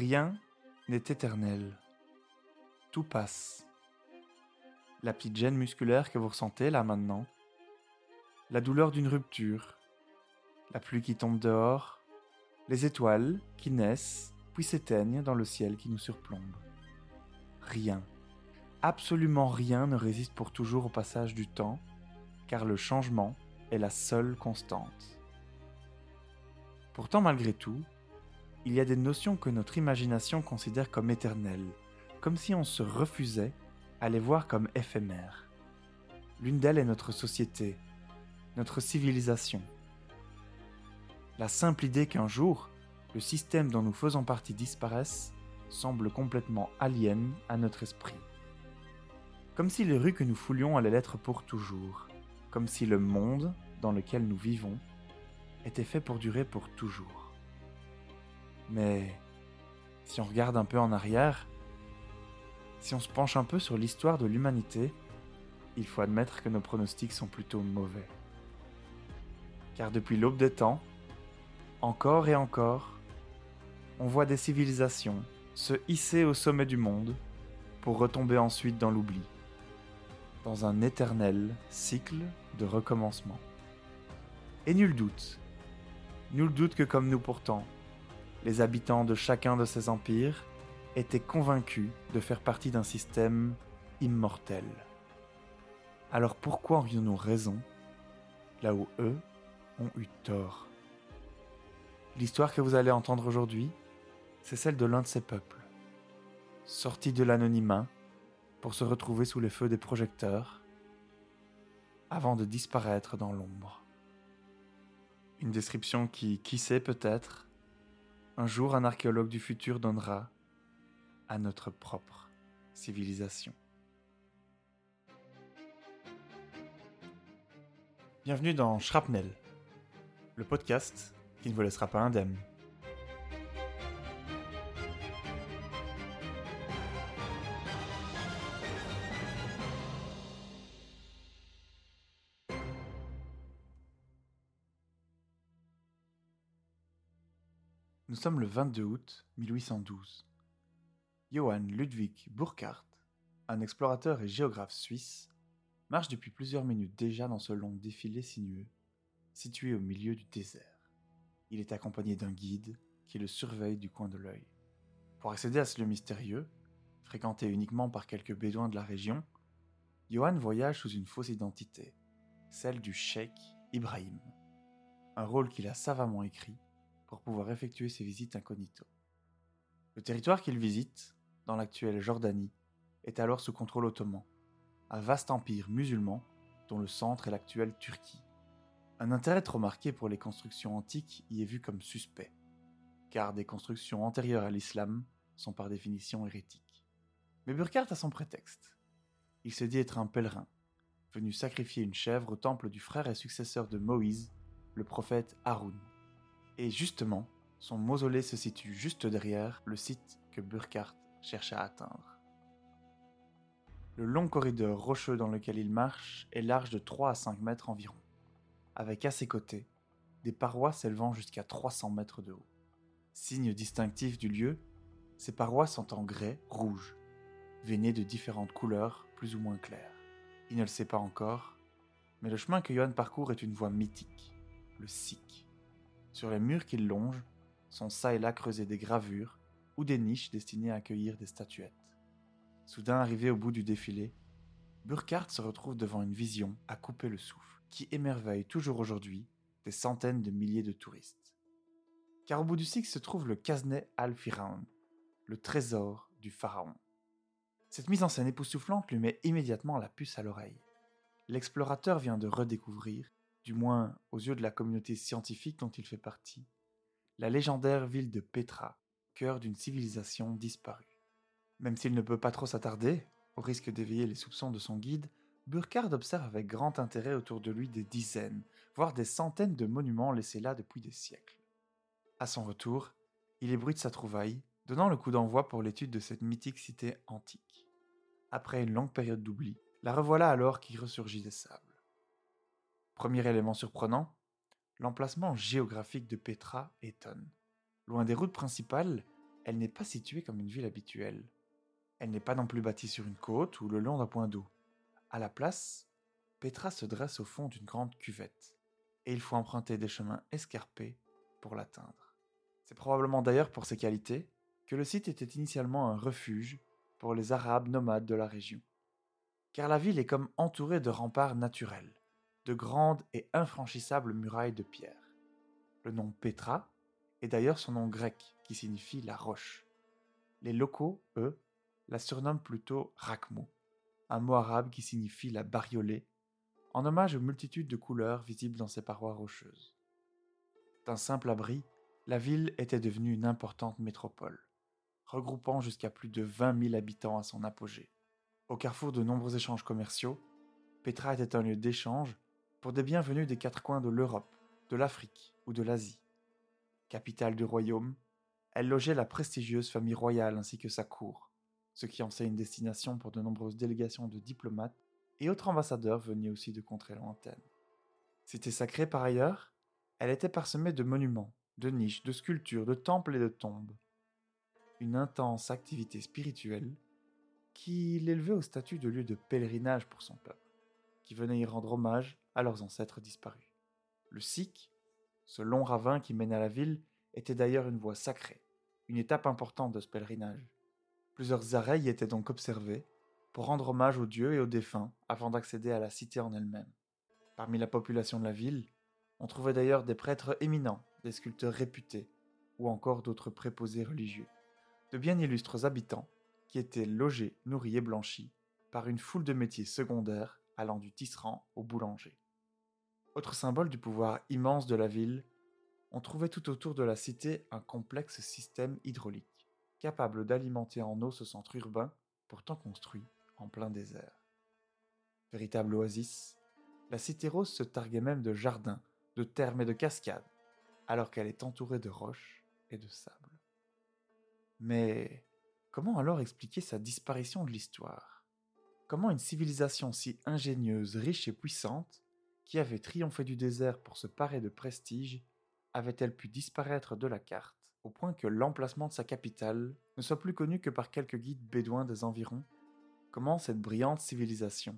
Rien n'est éternel. Tout passe. La petite gêne musculaire que vous ressentez là maintenant, la douleur d'une rupture, la pluie qui tombe dehors, les étoiles qui naissent puis s'éteignent dans le ciel qui nous surplombe. Rien, absolument rien ne résiste pour toujours au passage du temps, car le changement est la seule constante. Pourtant, malgré tout, il y a des notions que notre imagination considère comme éternelles, comme si on se refusait à les voir comme éphémères. L'une d'elles est notre société, notre civilisation. La simple idée qu'un jour, le système dont nous faisons partie disparaisse semble complètement alien à notre esprit. Comme si les rues que nous foulions allaient l'être pour toujours, comme si le monde dans lequel nous vivons était fait pour durer pour toujours. Mais si on regarde un peu en arrière, si on se penche un peu sur l'histoire de l'humanité, il faut admettre que nos pronostics sont plutôt mauvais. Car depuis l'aube des temps, encore et encore, on voit des civilisations se hisser au sommet du monde pour retomber ensuite dans l'oubli, dans un éternel cycle de recommencement. Et nul doute, nul doute que comme nous pourtant, les habitants de chacun de ces empires étaient convaincus de faire partie d'un système immortel. Alors pourquoi aurions-nous raison là où eux ont eu tort? L'histoire que vous allez entendre aujourd'hui, c'est celle de l'un de ces peuples, sorti de l'anonymat pour se retrouver sous les feux des projecteurs, avant de disparaître dans l'ombre. Une description qui, qui sait peut-être, un jour un archéologue du futur donnera à notre propre civilisation. Bienvenue dans Shrapnel, le podcast qui ne vous laissera pas indemne. Sommes le 22 août 1812. Johann Ludwig Burckhardt, un explorateur et géographe suisse, marche depuis plusieurs minutes déjà dans ce long défilé sinueux, situé au milieu du désert. Il est accompagné d'un guide qui le surveille du coin de l'œil. Pour accéder à ce lieu mystérieux, fréquenté uniquement par quelques bédouins de la région, Johann voyage sous une fausse identité, celle du cheikh Ibrahim, un rôle qu'il a savamment écrit pour pouvoir effectuer ses visites incognito. Le territoire qu'il visite, dans l'actuelle Jordanie, est alors sous contrôle ottoman, un vaste empire musulman dont le centre est l'actuelle Turquie. Un intérêt trop marqué pour les constructions antiques y est vu comme suspect, car des constructions antérieures à l'islam sont par définition hérétiques. Mais Burkhardt a son prétexte. Il se dit être un pèlerin, venu sacrifier une chèvre au temple du frère et successeur de Moïse, le prophète Haroun. Et justement, son mausolée se situe juste derrière le site que Burkhardt cherche à atteindre. Le long corridor rocheux dans lequel il marche est large de 3 à 5 mètres environ, avec à ses côtés des parois s'élevant jusqu'à 300 mètres de haut. Signe distinctif du lieu, ces parois sont en grès rouge, veinées de différentes couleurs plus ou moins claires. Il ne le sait pas encore, mais le chemin que Johan parcourt est une voie mythique, le Sikh. Sur les murs qu'il longe, sont ça et là creusées des gravures ou des niches destinées à accueillir des statuettes. Soudain arrivé au bout du défilé, Burkhardt se retrouve devant une vision à couper le souffle, qui émerveille toujours aujourd'hui des centaines de milliers de touristes. Car au bout du cycle se trouve le Kazne al-Firaun, le trésor du pharaon. Cette mise en scène époustouflante lui met immédiatement la puce à l'oreille. L'explorateur vient de redécouvrir du moins aux yeux de la communauté scientifique dont il fait partie, la légendaire ville de Petra, cœur d'une civilisation disparue. Même s'il ne peut pas trop s'attarder, au risque d'éveiller les soupçons de son guide, Burkhard observe avec grand intérêt autour de lui des dizaines, voire des centaines de monuments laissés là depuis des siècles. À son retour, il ébruite sa trouvaille, donnant le coup d'envoi pour l'étude de cette mythique cité antique. Après une longue période d'oubli, la revoilà alors qui ressurgit des sables. Premier élément surprenant, l'emplacement géographique de Petra étonne. Loin des routes principales, elle n'est pas située comme une ville habituelle. Elle n'est pas non plus bâtie sur une côte ou le long d'un point d'eau. À la place, Petra se dresse au fond d'une grande cuvette, et il faut emprunter des chemins escarpés pour l'atteindre. C'est probablement d'ailleurs pour ses qualités que le site était initialement un refuge pour les Arabes nomades de la région. Car la ville est comme entourée de remparts naturels, de grandes et infranchissables murailles de pierre. Le nom Petra est d'ailleurs son nom grec qui signifie la roche. Les locaux, eux, la surnomment plutôt Rakhmou, un mot arabe qui signifie la bariolée, en hommage aux multitudes de couleurs visibles dans ses parois rocheuses. D'un simple abri, la ville était devenue une importante métropole, regroupant jusqu'à plus de 20 000 habitants à son apogée. Au carrefour de nombreux échanges commerciaux, Petra était un lieu d'échange pour des biens venus des quatre coins de l'Europe, de l'Afrique ou de l'Asie. Capitale du royaume, elle logeait la prestigieuse famille royale ainsi que sa cour, ce qui en faisait une destination pour de nombreuses délégations de diplomates et autres ambassadeurs venus aussi de contrées lointaines. Cité sacrée par ailleurs, elle était parsemée de monuments, de niches, de sculptures, de temples et de tombes. Une intense activité spirituelle qui l'élevait au statut de lieu de pèlerinage pour son peuple, qui venait y rendre hommage à leurs ancêtres disparus. Le Sikh, ce long ravin qui mène à la ville, était d'ailleurs une voie sacrée, une étape importante de ce pèlerinage. Plusieurs arrêts y étaient donc observés pour rendre hommage aux dieux et aux défunts avant d'accéder à la cité en elle-même. Parmi la population de la ville, on trouvait d'ailleurs des prêtres éminents, des sculpteurs réputés, ou encore d'autres préposés religieux, de bien illustres habitants qui étaient logés, nourris et blanchis par une foule de métiers secondaires allant du tisserand au boulanger. Autre symbole du pouvoir immense de la ville, on trouvait tout autour de la cité un complexe système hydraulique, capable d'alimenter en eau ce centre urbain, pourtant construit en plein désert. Véritable oasis, la cité rose se targuait même de jardins, de thermes et de cascades, alors qu'elle est entourée de roches et de sable. Mais comment alors expliquer sa disparition de l'histoire? Comment une civilisation si ingénieuse, riche et puissante, qui avait triomphé du désert pour se parer de prestige, avait-elle pu disparaître de la carte, au point que l'emplacement de sa capitale ne soit plus connu que par quelques guides bédouins des environs? Comment cette brillante civilisation,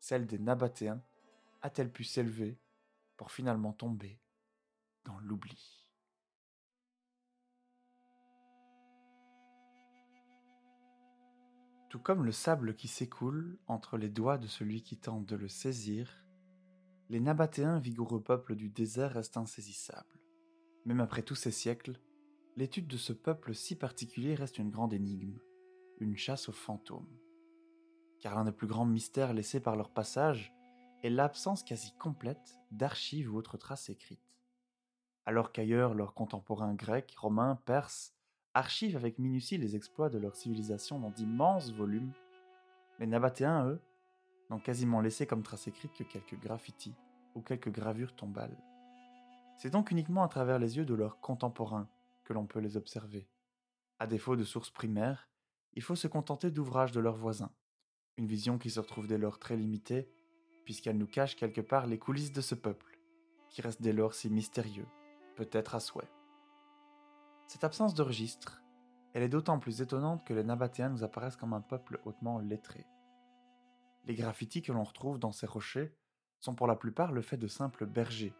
celle des Nabatéens, a-t-elle pu s'élever pour finalement tomber dans l'oubli? Tout comme le sable qui s'écoule entre les doigts de celui qui tente de le saisir, les Nabatéens, vigoureux peuples du désert, restent insaisissables. Même après tous ces siècles, l'étude de ce peuple si particulier reste une grande énigme, une chasse aux fantômes. Car l'un des plus grands mystères laissés par leur passage est l'absence quasi complète d'archives ou autres traces écrites. Alors qu'ailleurs leurs contemporains grecs, romains, perses archivent avec minutie les exploits de leur civilisation dans d'immenses volumes, les Nabatéens, eux, n'ont quasiment laissé comme trace écrite que quelques graffitis ou quelques gravures tombales. C'est donc uniquement à travers les yeux de leurs contemporains que l'on peut les observer. À défaut de sources primaires, il faut se contenter d'ouvrages de leurs voisins, une vision qui se retrouve dès lors très limitée, puisqu'elle nous cache quelque part les coulisses de ce peuple, qui reste dès lors si mystérieux, peut-être à souhait. Cette absence de registre, elle est d'autant plus étonnante que les Nabatéens nous apparaissent comme un peuple hautement lettré. Les graffitis que l'on retrouve dans ces rochers sont pour la plupart le fait de simples bergers.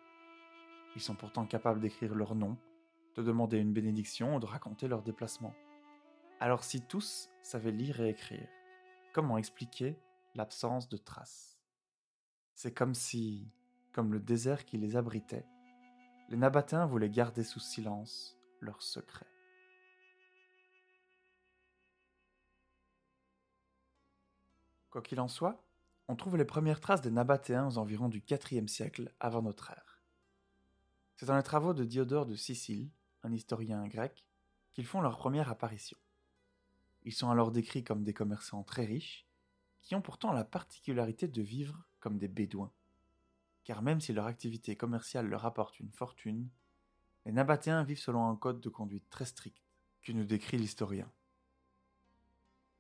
Ils sont pourtant capables d'écrire leur nom, de demander une bénédiction ou de raconter leur déplacement. Alors si tous savaient lire et écrire, comment expliquer l'absence de traces? C'est comme si, comme le désert qui les abritait, les Nabatéens voulaient garder sous silence Quoi qu'il en soit, on trouve les premières traces des Nabatéens aux environs du IVe siècle avant notre ère. C'est dans les travaux de Diodore de Sicile, un historien grec, qu'ils font leur première apparition. Ils sont alors décrits comme des commerçants très riches, qui ont pourtant la particularité de vivre comme des bédouins. Car même si leur activité commerciale leur apporte une fortune, les Nabatéens vivent selon un code de conduite très strict, que nous décrit l'historien.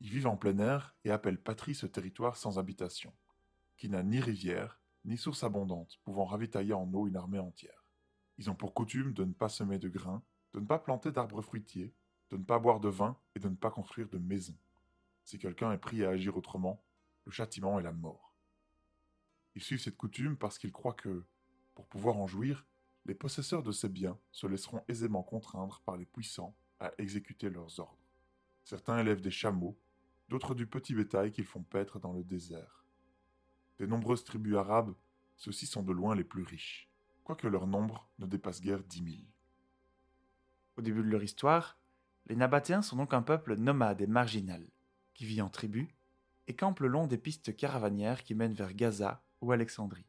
Ils vivent en plein air et appellent patrie ce territoire sans habitation, qui n'a ni rivière, ni source abondante pouvant ravitailler en eau une armée entière. Ils ont pour coutume de ne pas semer de grains, de ne pas planter d'arbres fruitiers, de ne pas boire de vin et de ne pas construire de maison. Si quelqu'un est pris à agir autrement, le châtiment est la mort. Ils suivent cette coutume parce qu'ils croient que, pour pouvoir en jouir, les possesseurs de ces biens se laisseront aisément contraindre par les puissants à exécuter leurs ordres. Certains élèvent des chameaux, d'autres du petit bétail qu'ils font paître dans le désert. Des nombreuses tribus arabes, ceux-ci sont de loin les plus riches, quoique leur nombre ne dépasse guère dix mille. Au début de leur histoire, les Nabatéens sont donc un peuple nomade et marginal, qui vit en tribu et campe le long des pistes caravanières qui mènent vers Gaza ou Alexandrie.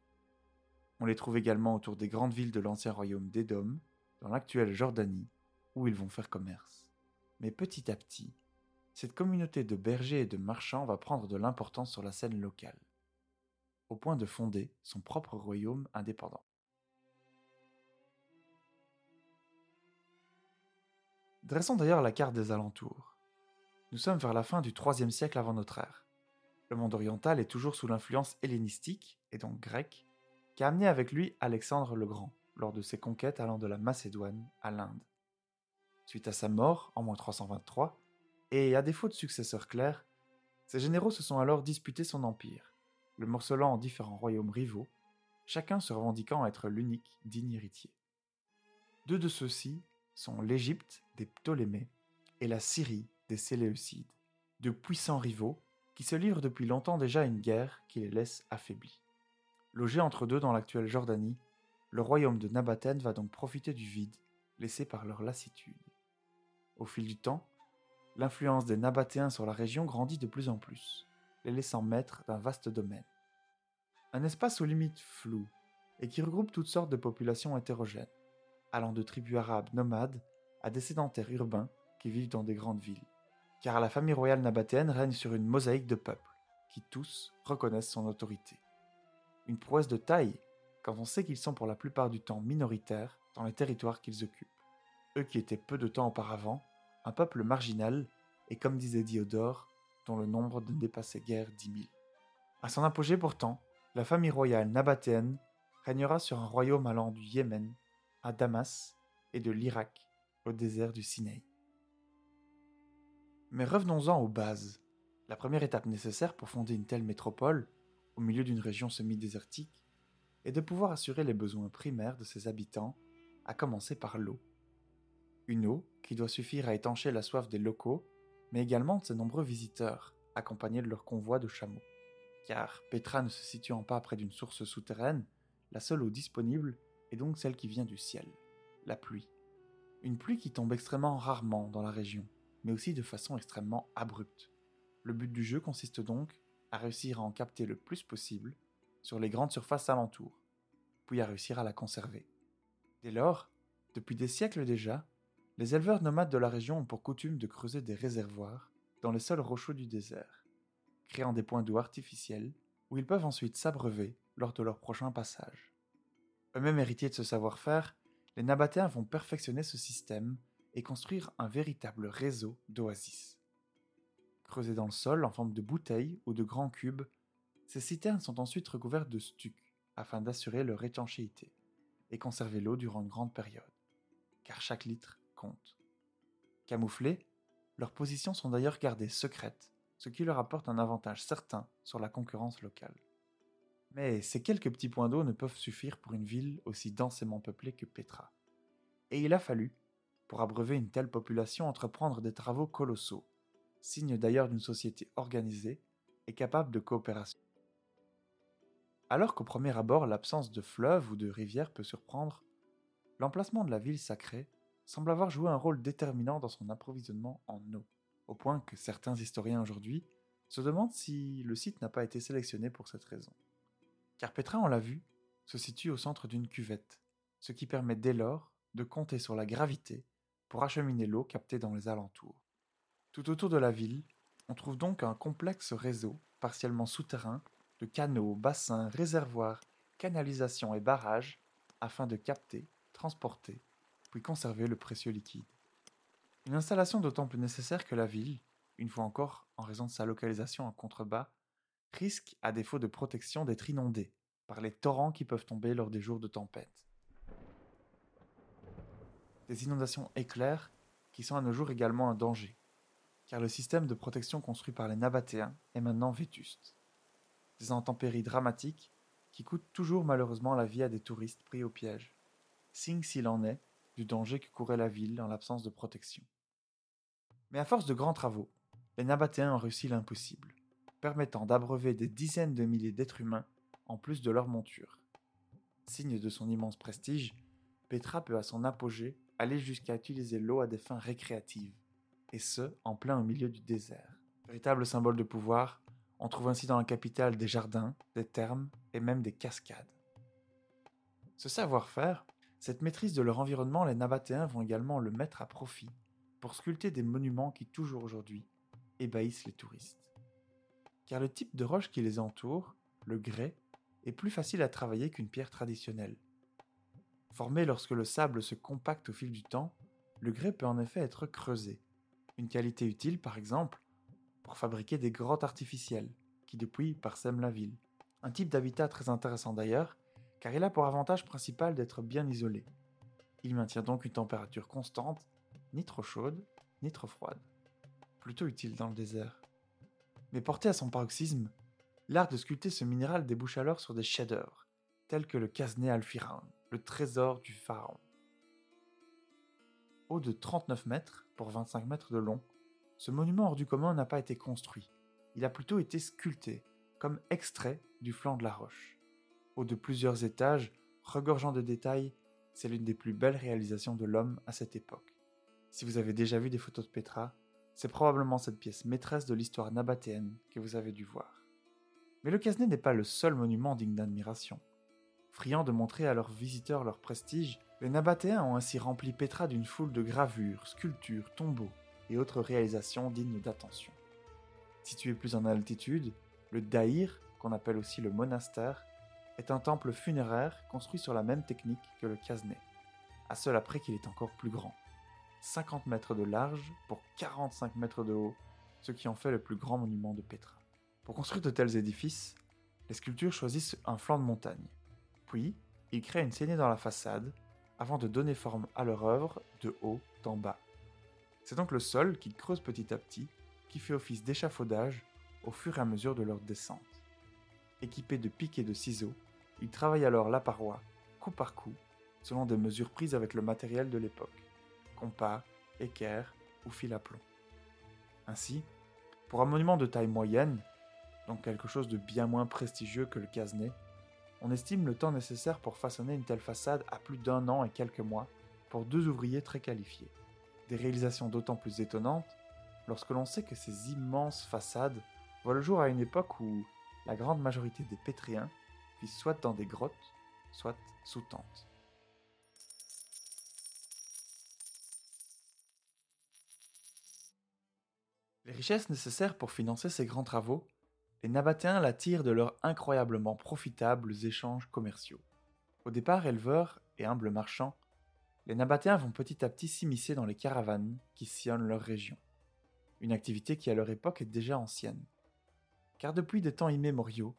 On les trouve également autour des grandes villes de l'ancien royaume d'Édom, dans l'actuelle Jordanie, où ils vont faire commerce. Mais petit à petit, cette communauté de bergers et de marchands va prendre de l'importance sur la scène locale, au point de fonder son propre royaume indépendant. Dressons d'ailleurs la carte des alentours. Nous sommes vers la fin du IIIe siècle avant notre ère. Le monde oriental est toujours sous l'influence hellénistique, et donc grecque, qui a amené avec lui Alexandre le Grand lors de ses conquêtes allant de la Macédoine à l'Inde. Suite à sa mort en moins 323, et à défaut de successeur clair, ses généraux se sont alors disputés son empire, le morcelant en différents royaumes rivaux, chacun se revendiquant être l'unique digne héritier. Deux de ceux-ci sont l'Égypte des Ptolémées et la Syrie des Séleucides, deux puissants rivaux qui se livrent depuis longtemps déjà à une guerre qui les laisse affaiblis. Logé entre deux dans l'actuelle Jordanie, le royaume de Nabathène va donc profiter du vide laissé par leur lassitude. Au fil du temps, l'influence des Nabatéens sur la région grandit de plus en plus, les laissant maîtres d'un vaste domaine. Un espace aux limites floues et qui regroupe toutes sortes de populations hétérogènes, allant de tribus arabes nomades à des sédentaires urbains qui vivent dans des grandes villes. Car la famille royale nabatéenne règne sur une mosaïque de peuples, qui tous reconnaissent son autorité. Une prouesse de taille, quand on sait qu'ils sont pour la plupart du temps minoritaires dans les territoires qu'ils occupent. Eux qui étaient peu de temps auparavant un peuple marginal, et comme disait Diodore, dont le nombre ne dépassait guère dix mille. À son apogée pourtant, la famille royale nabatéenne régnera sur un royaume allant du Yémen à Damas et de l'Irak au désert du Sinaï. Mais revenons-en aux bases. La première étape nécessaire pour fonder une telle métropole, au milieu d'une région semi-désertique, est de pouvoir assurer les besoins primaires de ses habitants, à commencer par l'eau. Une eau qui doit suffire à étancher la soif des locaux, mais également de ses nombreux visiteurs, accompagnés de leur convoi de chameaux. Car Petra ne se situant pas près d'une source souterraine, la seule eau disponible est donc celle qui vient du ciel, la pluie. Une pluie qui tombe extrêmement rarement dans la région, mais aussi de façon extrêmement abrupte. Le but du jeu consiste donc à réussir à en capter le plus possible sur les grandes surfaces alentours, puis à réussir à la conserver. Dès lors, depuis des siècles déjà, les éleveurs nomades de la région ont pour coutume de creuser des réservoirs dans les sols rocheux du désert, créant des points d'eau artificiels où ils peuvent ensuite s'abreuver lors de leur prochain passage. Eux-mêmes héritiers de ce savoir-faire, les Nabatéens vont perfectionner ce système et construire un véritable réseau d'oasis. Creusés dans le sol en forme de bouteilles ou de grands cubes, ces citernes sont ensuite recouvertes de stuc afin d'assurer leur étanchéité et conserver l'eau durant une grande période, car chaque litre Camouflés, leurs positions sont d'ailleurs gardées secrètes, ce qui leur apporte un avantage certain sur la concurrence locale. Mais ces quelques petits points d'eau ne peuvent suffire pour une ville aussi densément peuplée que Petra. Et il a fallu, pour abreuver une telle population, entreprendre des travaux colossaux, signe d'ailleurs d'une société organisée et capable de coopération. Alors qu'au premier abord l'absence de fleuves ou de rivières peut surprendre, l'emplacement de la ville sacrée semble avoir joué un rôle déterminant dans son approvisionnement en eau, au point que certains historiens aujourd'hui se demandent si le site n'a pas été sélectionné pour cette raison. Car Petra, on l'a vu, se situe au centre d'une cuvette, ce qui permet dès lors de compter sur la gravité pour acheminer l'eau captée dans les alentours. Tout autour de la ville, on trouve donc un complexe réseau, partiellement souterrain, de canaux, bassins, réservoirs, canalisations et barrages, afin de capter, transporter puis conserver le précieux liquide. Une installation d'autant plus nécessaire que la ville, une fois encore en raison de sa localisation en contrebas, risque, à défaut de protection, d'être inondée par les torrents qui peuvent tomber lors des jours de tempête. Des inondations éclairs qui sont à nos jours également un danger, car le système de protection construit par les Nabatéens est maintenant vétuste. Des intempéries dramatiques qui coûtent toujours malheureusement la vie à des touristes pris au piège, signe s'il en est du danger que courait la ville en l'absence de protection. Mais à force de grands travaux, les Nabatéens ont réussi l'impossible, permettant d'abreuver des dizaines de milliers d'êtres humains en plus de leur monture. Signe de son immense prestige, Petra peut à son apogée aller jusqu'à utiliser l'eau à des fins récréatives, et ce, en plein au milieu du désert. Véritable symbole de pouvoir, on trouve ainsi dans la capitale des jardins, des thermes et même des cascades. Ce savoir-faire, cette maîtrise de leur environnement, les Nabatéens vont également le mettre à profit pour sculpter des monuments qui, toujours aujourd'hui, ébahissent les touristes. Car le type de roche qui les entoure, le grès, est plus facile à travailler qu'une pierre traditionnelle. Formé lorsque le sable se compacte au fil du temps, le grès peut en effet être creusé. Une qualité utile, par exemple, pour fabriquer des grottes artificielles, qui depuis parsèment la ville. Un type d'habitat très intéressant d'ailleurs, car il a pour avantage principal d'être bien isolé. Il maintient donc une température constante, ni trop chaude, ni trop froide. Plutôt utile dans le désert. Mais porté à son paroxysme, l'art de sculpter ce minéral débouche alors sur des chefs-d'œuvre, tels que le Kasné al le trésor du pharaon. De 39 mètres pour 25 mètres de long, ce monument hors du commun n'a pas été construit, il a plutôt été sculpté, comme extrait du flanc de la roche. Haut de plusieurs étages, regorgeant de détails, c'est l'une des plus belles réalisations de l'homme à cette époque. Si vous avez déjà vu des photos de Petra, c'est probablement cette pièce maîtresse de l'histoire nabatéenne que vous avez dû voir. Mais le Casné n'est pas le seul monument digne d'admiration. Friand de montrer à leurs visiteurs leur prestige, les Nabatéens ont ainsi rempli Petra d'une foule de gravures, sculptures, tombeaux et autres réalisations dignes d'attention. Situé plus en altitude, le Daïr, qu'on appelle aussi le monastère, est un temple funéraire construit sur la même technique que le Casné, à cela près qu'il est encore plus grand. 50 mètres de large pour 45 mètres de haut, ce qui en fait le plus grand monument de Petra. Pour construire de tels édifices, les sculptures choisissent un flanc de montagne, puis, ils créent une saignée dans la façade avant de donner forme à leur œuvre de haut en bas. C'est donc le sol qu'ils creusent petit à petit qui fait office d'échafaudage au fur et à mesure de leur descente. Équipés de pics et de ciseaux, ils travaillent alors la paroi, coup par coup, selon des mesures prises avec le matériel de l'époque compas, équerre ou fil à plomb. Ainsi, pour un monument de taille moyenne, donc quelque chose de bien moins prestigieux que le Casné, on estime le temps nécessaire pour façonner une telle façade à plus d'un an et quelques mois pour deux ouvriers très qualifiés. Des réalisations d'autant plus étonnantes lorsque l'on sait que ces immenses façades voient le jour à une époque où la grande majorité des Pétriens vivent soit dans des grottes, soit sous tentes. Les richesses nécessaires pour financer ces grands travaux les Nabatéens la tirent de leurs incroyablement profitables échanges commerciaux. Au départ éleveurs et humbles marchands, les Nabatéens vont petit à petit s'immiscer dans les caravanes qui sillonnent leur région. Une activité qui à leur époque est déjà ancienne. Car depuis des temps immémoriaux,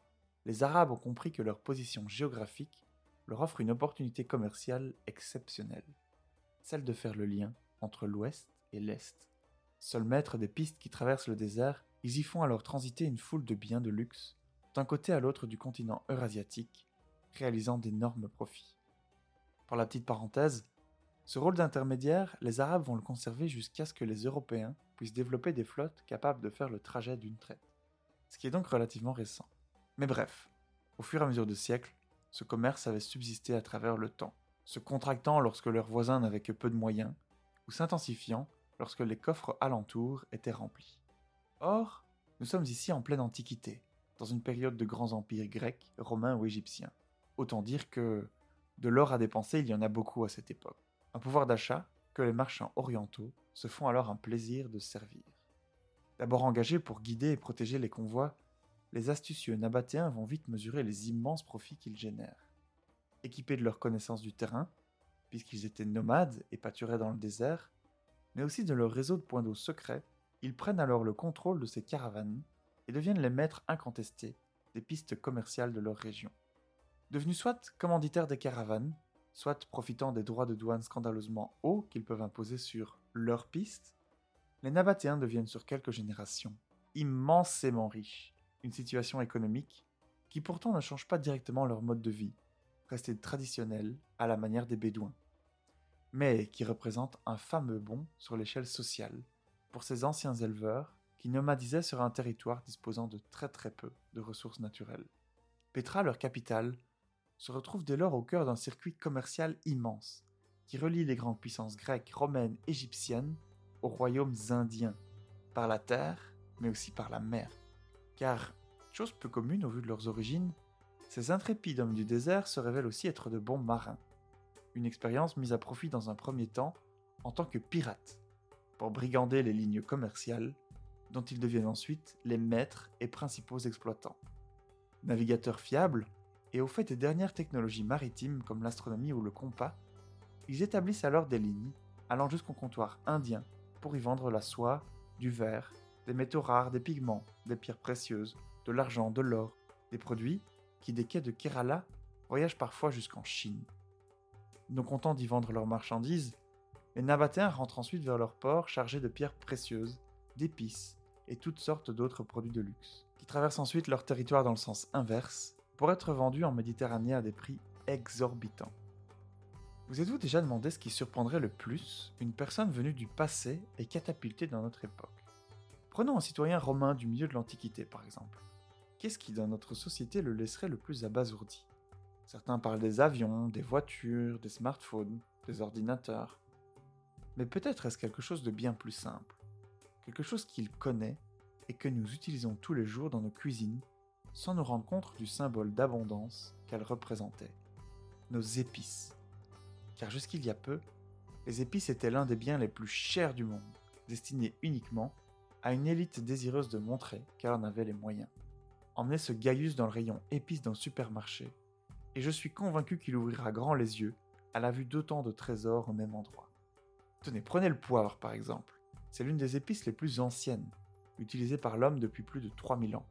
les Arabes ont compris que leur position géographique leur offre une opportunité commerciale exceptionnelle, celle de faire le lien entre l'ouest et l'est. Seuls maîtres des pistes qui traversent le désert, ils y font alors transiter une foule de biens de luxe, d'un côté à l'autre du continent eurasiatique, réalisant d'énormes profits. Pour la petite parenthèse, ce rôle d'intermédiaire, les Arabes vont le conserver jusqu'à ce que les Européens puissent développer des flottes capables de faire le trajet d'une traite, ce qui est donc relativement récent. Mais bref, au fur et à mesure des siècles, ce commerce avait subsisté à travers le temps, se contractant lorsque leurs voisins n'avaient que peu de moyens, ou s'intensifiant lorsque les coffres alentours étaient remplis. Or, nous sommes ici en pleine Antiquité, dans une période de grands empires grecs, romains ou égyptiens. Autant dire que de l'or à dépenser, il y en a beaucoup à cette époque. Un pouvoir d'achat que les marchands orientaux se font alors un plaisir de servir. D'abord engagés pour guider et protéger les convois, les astucieux nabatéens vont vite mesurer les immenses profits qu'ils génèrent. Équipés de leur connaissance du terrain, puisqu'ils étaient nomades et pâturaient dans le désert, mais aussi de leur réseau de points d'eau secrets ils prennent alors le contrôle de ces caravanes et deviennent les maîtres incontestés des pistes commerciales de leur région. Devenus soit commanditaires des caravanes, soit profitant des droits de douane scandaleusement hauts qu'ils peuvent imposer sur leur piste, les Nabatéens deviennent sur quelques générations immensément riches, une situation économique qui pourtant ne change pas directement leur mode de vie, resté traditionnel à la manière des Bédouins, mais qui représente un fameux bond sur l'échelle sociale pour ces anciens éleveurs qui nomadisaient sur un territoire disposant de très très peu de ressources naturelles. Petra, leur capitale, se retrouve dès lors au cœur d'un circuit commercial immense qui relie les grandes puissances grecques, romaines, égyptiennes aux royaumes indiens, par la terre, mais aussi par la mer. Car, chose peu commune au vu de leurs origines, ces intrépides hommes du désert se révèlent aussi être de bons marins. Une expérience mise à profit dans un premier temps en tant que pirates, pour brigander les lignes commerciales, dont ils deviennent ensuite les maîtres et principaux exploitants. Navigateurs fiables, et au fait des dernières technologies maritimes comme l'astronomie ou le compas, ils établissent alors des lignes allant jusqu'au comptoir indien pour y vendre la soie, du verre, des métaux rares, des pigments, des pierres précieuses, de l'argent, de l'or, des produits qui des quais de Kerala voyagent parfois jusqu'en Chine. Non contents d'y vendre leurs marchandises, les Nabatéens rentrent ensuite vers leur port chargés de pierres précieuses, d'épices et toutes sortes d'autres produits de luxe, qui traversent ensuite leur territoire dans le sens inverse pour être vendus en Méditerranée à des prix exorbitants. Vous êtes-vous déjà demandé ce qui surprendrait le plus une personne venue du passé et catapultée dans notre époque? Prenons un citoyen romain du milieu de l'Antiquité par exemple. Qu'est-ce qui dans notre société le laisserait le plus abasourdi? Certains parlent des avions, des voitures, des smartphones, des ordinateurs. Mais peut-être est-ce quelque chose de bien plus simple. Quelque chose qu'il connaît et que nous utilisons tous les jours dans nos cuisines sans nous rendre compte du symbole d'abondance qu'elles représentaient. Nos épices. Car jusqu'il y a peu, les épices étaient l'un des biens les plus chers du monde, destinés uniquement à une élite désireuse de montrer qu'elle en avait les moyens. Emmenez ce Gaius dans le rayon épices d'un supermarché, et je suis convaincu qu'il ouvrira grand les yeux à la vue d'autant de trésors au même endroit. Prenez le poivre par exemple. C'est l'une des épices les plus anciennes, utilisée par l'homme depuis plus de 3000 ans.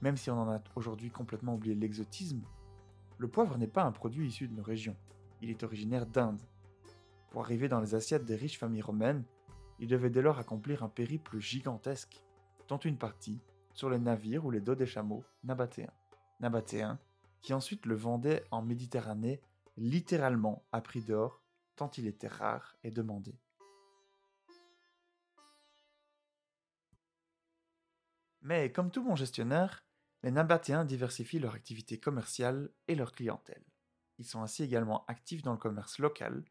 Même si on en a aujourd'hui complètement oublié l'exotisme, le poivre n'est pas un produit issu de nos régions, il est originaire d'Inde. Pour arriver dans les assiettes des riches familles romaines, il devait dès lors accomplir un périple gigantesque, dont une partie sur les navires ou les dos des chameaux nabatéens. Nabatéens qui ensuite le vendaient en Méditerranée littéralement à prix d'or, tant il était rare et demandé. Mais comme tout bon gestionnaire, les Nabatéens diversifient leur activité commerciale et leur clientèle. Ils sont ainsi également actifs dans le commerce local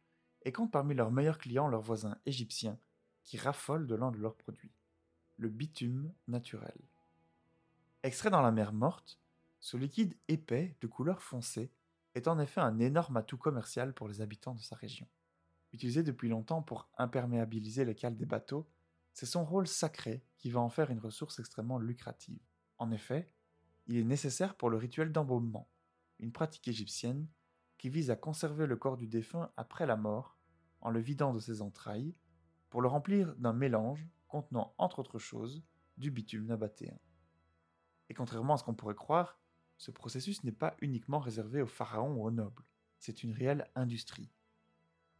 et comptent parmi leurs meilleurs clients leurs voisins égyptiens qui raffolent de l'un de leurs produits, le bitume naturel. Extrait dans la mer morte, ce liquide épais de couleur foncée est en effet un énorme atout commercial pour les habitants de sa région. Utilisé depuis longtemps pour imperméabiliser les cales des bateaux, c'est son rôle sacré qui va en faire une ressource extrêmement lucrative. En effet, il est nécessaire pour le rituel d'embaumement, une pratique égyptienne qui vise à conserver le corps du défunt après la mort en le vidant de ses entrailles pour le remplir d'un mélange contenant entre autres choses du bitume nabatéen. Et contrairement à ce qu'on pourrait croire, ce processus n'est pas uniquement réservé aux pharaons ou aux nobles, c'est une réelle industrie.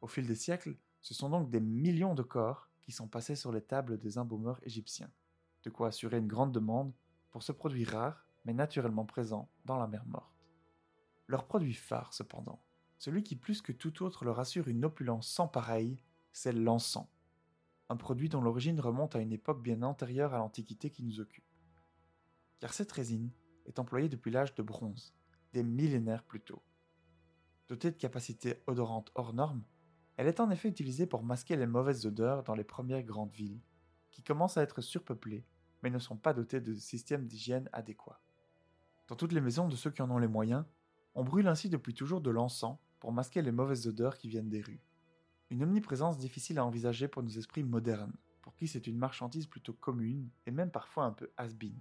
Au fil des siècles, ce sont donc des millions de corps qui sont passés sur les tables des embaumeurs égyptiens, de quoi assurer une grande demande pour ce produit rare mais naturellement présent dans la mer morte. Leur produit phare, cependant, celui qui plus que tout autre leur assure une opulence sans pareille, c'est l'encens, un produit dont l'origine remonte à une époque bien antérieure à l'Antiquité qui nous occupe. Car cette résine est employée depuis l'âge de bronze, des millénaires plus tôt. Dotée de capacités odorantes hors normes, elle est en effet utilisée pour masquer les mauvaises odeurs dans les premières grandes villes, qui commencent à être surpeuplées, mais ne sont pas dotées de systèmes d'hygiène adéquats. Dans toutes les maisons de ceux qui en ont les moyens, on brûle ainsi depuis toujours de l'encens pour masquer les mauvaises odeurs qui viennent des rues. Une omniprésence difficile à envisager pour nos esprits modernes, pour qui c'est une marchandise plutôt commune et même parfois un peu has-been.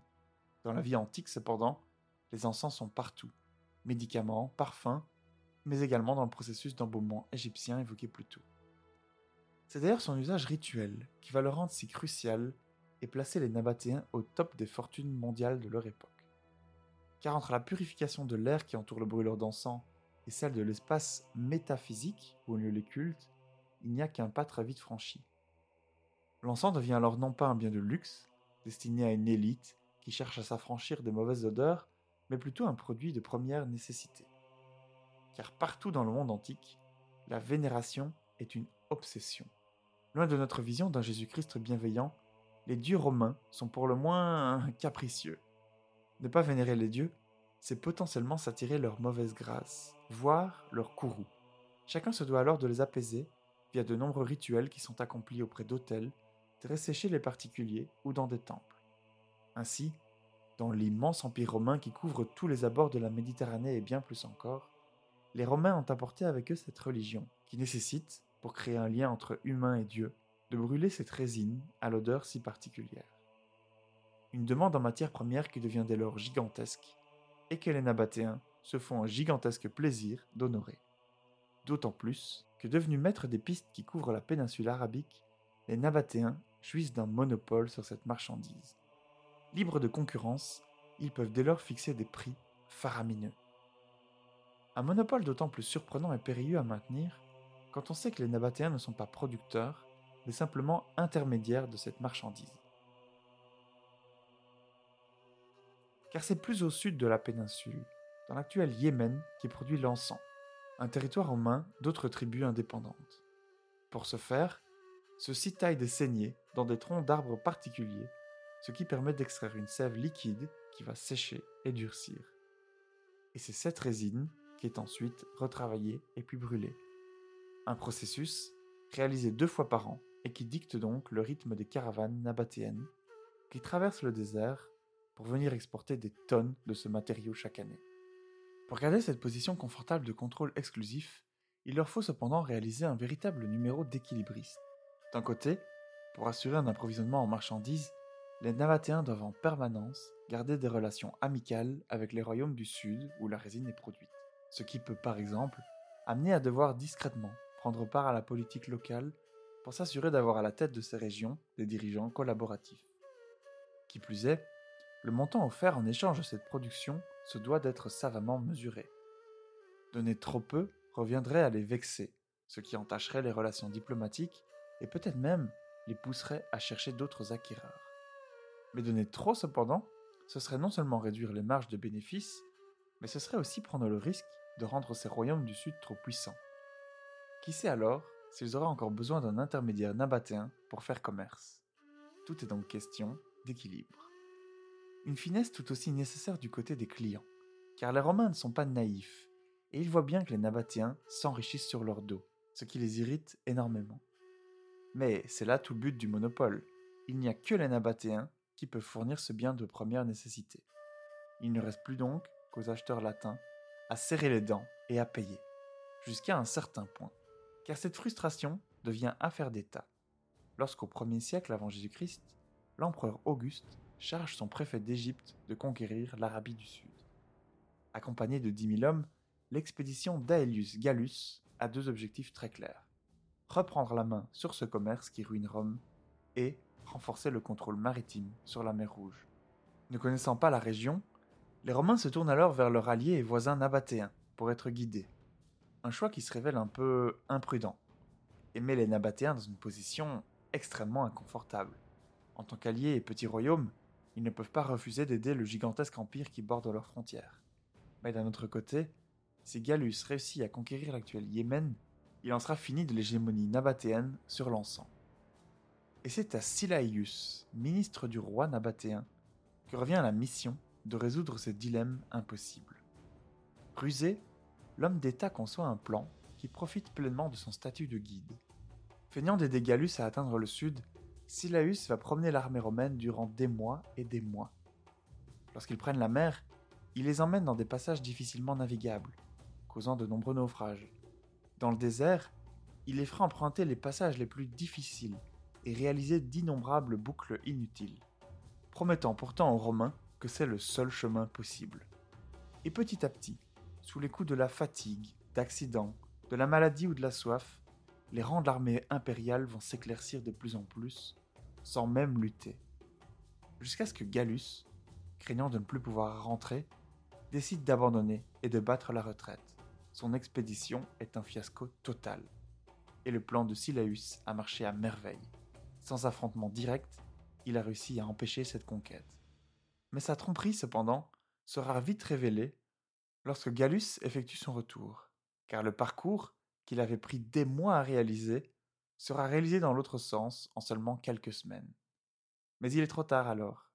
Dans la vie antique, cependant, les encens sont partout. Médicaments, parfums, mais également dans le processus d'embaumement égyptien évoqué plus tôt. C'est d'ailleurs son usage rituel qui va le rendre si crucial et placer les Nabatéens au top des fortunes mondiales de leur époque. Car entre la purification de l'air qui entoure le brûleur d'encens et celle de l'espace métaphysique où ont lieu les cultes, il n'y a qu'un pas très vite franchi. L'encens devient alors non pas un bien de luxe, destiné à une élite qui cherche à s'affranchir des mauvaises odeurs, mais plutôt un produit de première nécessité. Car partout dans le monde antique, la vénération est une obsession. Loin de notre vision d'un Jésus-Christ bienveillant, les dieux romains sont pour le moins capricieux. Ne pas vénérer les dieux, c'est potentiellement s'attirer leur mauvaise grâce, voire leur courroux. Chacun se doit alors de les apaiser via de nombreux rituels qui sont accomplis auprès d'autels, dressés chez les particuliers ou dans des temples. Ainsi, dans l'immense empire romain qui couvre tous les abords de la Méditerranée et bien plus encore, les Romains ont apporté avec eux cette religion, qui nécessite, pour créer un lien entre humain et Dieu, de brûler cette résine à l'odeur si particulière. Une demande en matière première qui devient dès lors gigantesque, et que les Nabatéens se font un gigantesque plaisir d'honorer. D'autant plus que devenus maîtres des pistes qui couvrent la péninsule arabique, les Nabatéens jouissent d'un monopole sur cette marchandise. Libres de concurrence, ils peuvent dès lors fixer des prix faramineux. Un monopole d'autant plus surprenant et périlleux à maintenir quand on sait que les Nabatéens ne sont pas producteurs, mais simplement intermédiaires de cette marchandise. Car c'est plus au sud de la péninsule, dans l'actuel Yémen, qui produit l'encens, un territoire romain d'autres tribus indépendantes. Pour ce faire, ceux-ci taillent des saignées dans des troncs d'arbres particuliers, ce qui permet d'extraire une sève liquide qui va sécher et durcir. Et c'est cette résine qui est ensuite retravaillé et puis brûlé. Un processus réalisé deux fois par an et qui dicte donc le rythme des caravanes nabatéennes qui traversent le désert pour venir exporter des tonnes de ce matériau chaque année. Pour garder cette position confortable de contrôle exclusif, il leur faut cependant réaliser un véritable numéro d'équilibriste. D'un côté, pour assurer un approvisionnement en marchandises, les Nabatéens doivent en permanence garder des relations amicales avec les royaumes du Sud où la résine est produite ce qui peut par exemple amener à devoir discrètement prendre part à la politique locale pour s'assurer d'avoir à la tête de ces régions des dirigeants collaboratifs. Qui plus est, le montant offert en échange de cette production se doit d'être savamment mesuré. Donner trop peu reviendrait à les vexer, ce qui entacherait les relations diplomatiques et peut-être même les pousserait à chercher d'autres acquéreurs. Mais donner trop cependant, ce serait non seulement réduire les marges de bénéfices, mais ce serait aussi prendre le risque de rendre ces royaumes du Sud trop puissants. Qui sait alors s'ils auraient encore besoin d'un intermédiaire nabatéen pour faire commerce? Tout est donc question d'équilibre. Une finesse tout aussi nécessaire du côté des clients, car les Romains ne sont pas naïfs, et ils voient bien que les Nabatéens s'enrichissent sur leur dos, ce qui les irrite énormément. Mais c'est là tout le but du monopole. Il n'y a que les Nabatéens qui peuvent fournir ce bien de première nécessité. Il ne reste plus donc acheteurs latins à serrer les dents et à payer, jusqu'à un certain point, car cette frustration devient affaire d'État. Lorsqu'au 1er siècle avant Jésus-Christ, l'empereur Auguste charge son préfet d'Égypte de conquérir l'Arabie du Sud. Accompagné de 10 000 hommes, l'expédition d'Aelius Gallus a deux objectifs très clairs. Reprendre la main sur ce commerce qui ruine Rome et renforcer le contrôle maritime sur la mer Rouge. Ne connaissant pas la région, les Romains se tournent alors vers leur allié et voisin nabatéen pour être guidés. Un choix qui se révèle un peu imprudent et met les Nabatéens dans une position extrêmement inconfortable. En tant qu'alliés et petits royaumes, ils ne peuvent pas refuser d'aider le gigantesque empire qui borde leurs frontières. Mais d'un autre côté, si Gallus réussit à conquérir l'actuel Yémen, il en sera fini de l'hégémonie nabatéenne sur l'encens. Et c'est à Silaïus, ministre du roi nabatéen, que revient la mission de résoudre ce dilemme impossible. Rusé, l'homme d'État conçoit un plan qui profite pleinement de son statut de guide. Feignant d'aider Gallus à atteindre le sud, Silaus va promener l'armée romaine durant des mois et des mois. Lorsqu'ils prennent la mer, il les emmène dans des passages difficilement navigables, causant de nombreux naufrages. Dans le désert, il les fera emprunter les passages les plus difficiles et réaliser d'innombrables boucles inutiles, promettant pourtant aux Romains que c'est le seul chemin possible. Et petit à petit, sous les coups de la fatigue, d'accidents, de la maladie ou de la soif, les rangs de l'armée impériale vont s'éclaircir de plus en plus, sans même lutter. Jusqu'à ce que Gallus, craignant de ne plus pouvoir rentrer, décide d'abandonner et de battre la retraite. Son expédition est un fiasco total. Et le plan de Silaus a marché à merveille. Sans affrontement direct, il a réussi à empêcher cette conquête. Mais sa tromperie, cependant, sera vite révélée lorsque Gallus effectue son retour, car le parcours qu'il avait pris des mois à réaliser sera réalisé dans l'autre sens en seulement quelques semaines. Mais il est trop tard alors,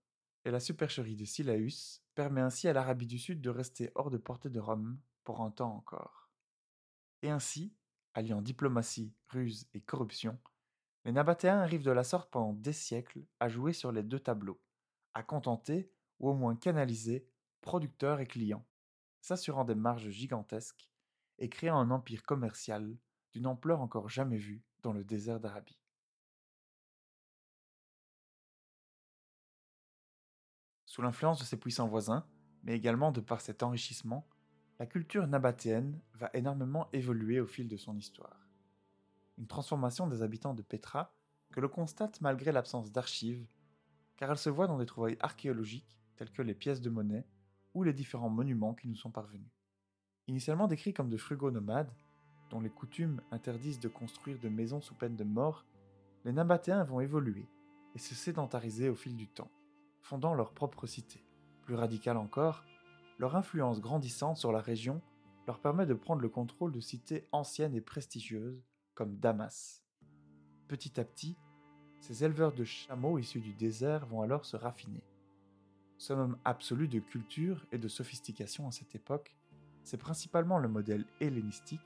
et la supercherie de Silaus permet ainsi à l'Arabie du Sud de rester hors de portée de Rome pour un temps encore. Et ainsi, alliant diplomatie, ruse et corruption, les Nabatéens arrivent de la sorte pendant des siècles à jouer sur les deux tableaux, à contenter ou au moins canaliser producteurs et clients, s'assurant des marges gigantesques et créant un empire commercial d'une ampleur encore jamais vue dans le désert d'Arabie. Sous l'influence de ses puissants voisins, mais également de par cet enrichissement, la culture nabatéenne va énormément évoluer au fil de son histoire. Une transformation des habitants de Petra que l'on constate malgré l'absence d'archives, car elle se voit dans des trouvailles archéologiques telles que les pièces de monnaie ou les différents monuments qui nous sont parvenus. Initialement décrits comme de frugaux nomades, dont les coutumes interdisent de construire de maisons sous peine de mort, les Nabatéens vont évoluer et se sédentariser au fil du temps fondant leur propre cité. Plus radical encore, leur influence grandissante sur la région leur permet de prendre le contrôle de cités anciennes et prestigieuses comme Damas. Petit à petit, ces éleveurs de chameaux issus du désert vont alors se raffiner. Summum absolu de culture et de sophistication à cette époque, c'est principalement le modèle hellénistique,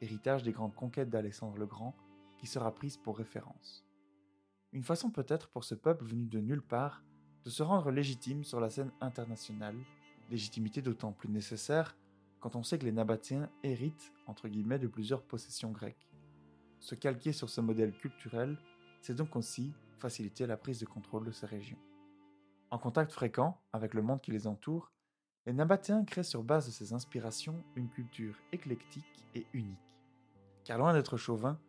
héritage des grandes conquêtes d'Alexandre le Grand, qui sera prise pour référence. Une façon peut-être pour ce peuple venu de nulle part de se rendre légitime sur la scène internationale, légitimité d'autant plus nécessaire quand on sait que les Nabatéens héritent, entre guillemets, de plusieurs possessions grecques. Se calquer sur ce modèle culturel, c'est donc aussi faciliter la prise de contrôle de ces régions. En contact fréquent avec le monde qui les entoure, les Nabatéens créent sur base de ces inspirations une culture éclectique et unique. Car loin d'être chauvins,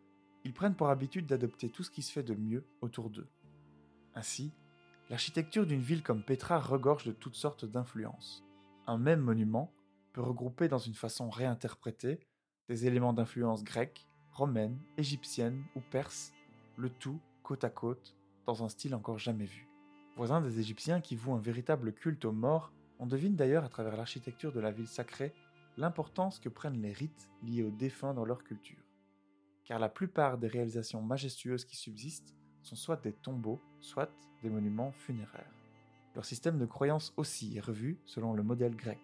ils prennent pour habitude d'adopter tout ce qui se fait de mieux autour d'eux. Ainsi, L'architecture d'une ville comme Petra regorge de toutes sortes d'influences. Un même monument peut regrouper dans une façon réinterprétée des éléments d'influence grecque, romaine, égyptienne ou perse, le tout côte à côte, dans un style encore jamais vu. Voisins des Égyptiens qui vouent un véritable culte aux morts, on devine d'ailleurs à travers l'architecture de la ville sacrée l'importance que prennent les rites liés aux défunts dans leur culture. Car la plupart des réalisations majestueuses qui subsistent sont soit des tombeaux, soit des monuments funéraires. Leur système de croyance aussi est revu selon le modèle grec.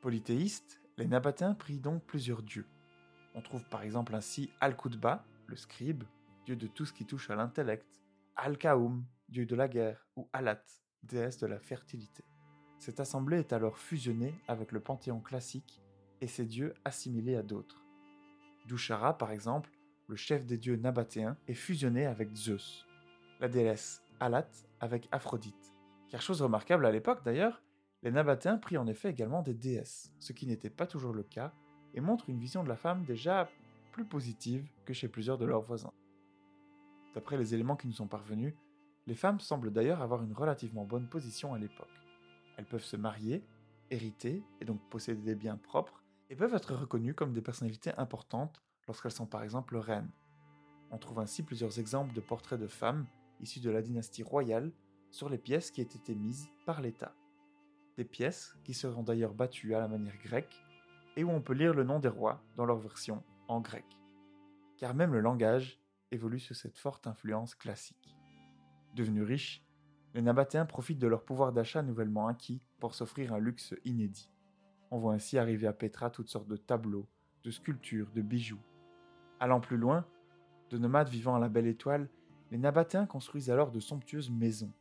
Polythéistes, les Nabatéens prient donc plusieurs dieux. On trouve par exemple ainsi Al-Qudba, le scribe, dieu de tout ce qui touche à l'intellect, Al-Kaoum, dieu de la guerre, ou Alat, déesse de la fertilité. Cette assemblée est alors fusionnée avec le panthéon classique et ses dieux assimilés à d'autres. Dushara, par exemple, le chef des dieux nabatéens, est fusionné avec Zeus, la déesse Alat avec Aphrodite. Car chose remarquable à l'époque d'ailleurs, les Nabatéens prient en effet également des déesses, ce qui n'était pas toujours le cas, et montre une vision de la femme déjà plus positive que chez plusieurs de leurs voisins. D'après les éléments qui nous sont parvenus, les femmes semblent d'ailleurs avoir une relativement bonne position à l'époque. Elles peuvent se marier, hériter et donc posséder des biens propres, et peuvent être reconnues comme des personnalités importantes lorsqu'elles sont par exemple reines. On trouve ainsi plusieurs exemples de portraits de femmes issues de la dynastie royale sur les pièces qui aient été mises par l'État. Des pièces qui seront d'ailleurs battues à la manière grecque et où on peut lire le nom des rois dans leur version en grec. Car même le langage évolue sous cette forte influence classique. Devenus riches, les Nabatéens profitent de leur pouvoir d'achat nouvellement acquis pour s'offrir un luxe inédit. On voit ainsi arriver à Petra toutes sortes de tableaux, de sculptures, de bijoux, Allant plus loin, de nomades vivant à la belle étoile, les Nabatéens construisent alors de somptueuses maisons,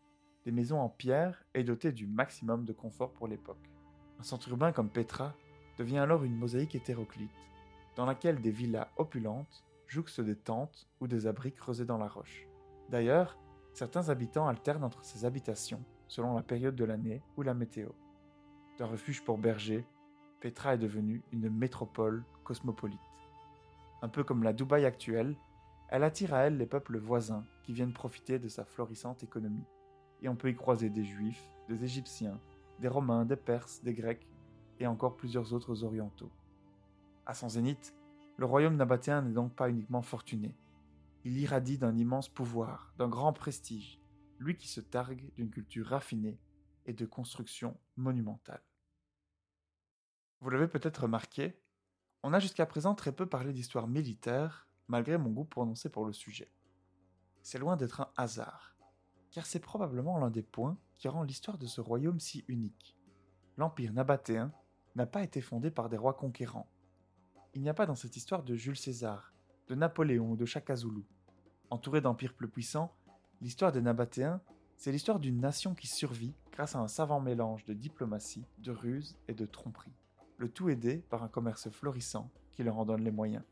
des maisons en pierre et dotées du maximum de confort pour l'époque. Un centre urbain comme Petra devient alors une mosaïque hétéroclite, dans laquelle des villas opulentes jouxtent des tentes ou des abris creusés dans la roche. D'ailleurs, certains habitants alternent entre ces habitations selon la période de l'année ou la météo. D'un refuge pour bergers, Petra est devenue une métropole cosmopolite. Un peu comme la Dubaï actuelle, elle attire à elle les peuples voisins qui viennent profiter de sa florissante économie. Et on peut y croiser des Juifs, des Égyptiens, des Romains, des Perses, des Grecs et encore plusieurs autres orientaux. À son zénith, le royaume nabatéen n'est donc pas uniquement fortuné. Il irradie d'un immense pouvoir, d'un grand prestige, lui qui se targue d'une culture raffinée et de construction monumentale. Vous l'avez peut-être remarqué, on a jusqu'à présent très peu parlé d'histoire militaire, malgré mon goût prononcé pour le sujet. C'est loin d'être un hasard, car c'est probablement l'un des points qui rend l'histoire de ce royaume si unique. L'Empire nabatéen n'a pas été fondé par des rois conquérants. Il n'y a pas dans cette histoire de Jules César, de Napoléon ou de Shaka Zulu. Entouré d'empires plus puissants, l'histoire des Nabatéens, c'est l'histoire d'une nation qui survit grâce à un savant mélange de diplomatie, de ruse et de tromperie. Le tout aidé par un commerce florissant qui leur en donne les moyens.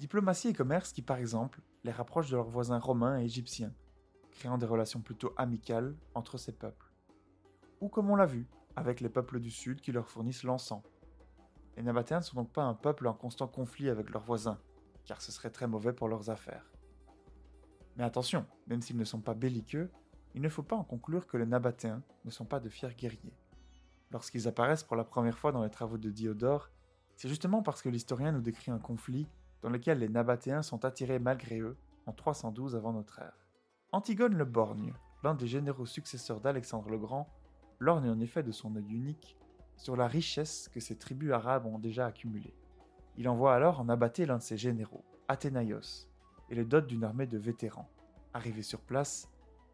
Diplomatie et commerce qui, par exemple, les rapprochent de leurs voisins romains et égyptiens, créant des relations plutôt amicales entre ces peuples. Ou comme on l'a vu, avec les peuples du Sud qui leur fournissent l'encens. Les Nabatéens ne sont donc pas un peuple en constant conflit avec leurs voisins, car ce serait très mauvais pour leurs affaires. Mais attention, même s'ils ne sont pas belliqueux, il ne faut pas en conclure que les Nabatéens ne sont pas de fiers guerriers. Lorsqu'ils apparaissent pour la première fois dans les travaux de Diodore, c'est justement parce que l'historien nous décrit un conflit dans lequel les Nabatéens sont attirés malgré eux en 312 avant notre ère. Antigone le Borgne, l'un des généraux successeurs d'Alexandre le Grand, lorgne en effet de son œil unique sur la richesse que ces tribus arabes ont déjà accumulée. Il envoie alors en abattre l'un de ses généraux, Athénaïos, et le dote d'une armée de vétérans. Arrivés sur place,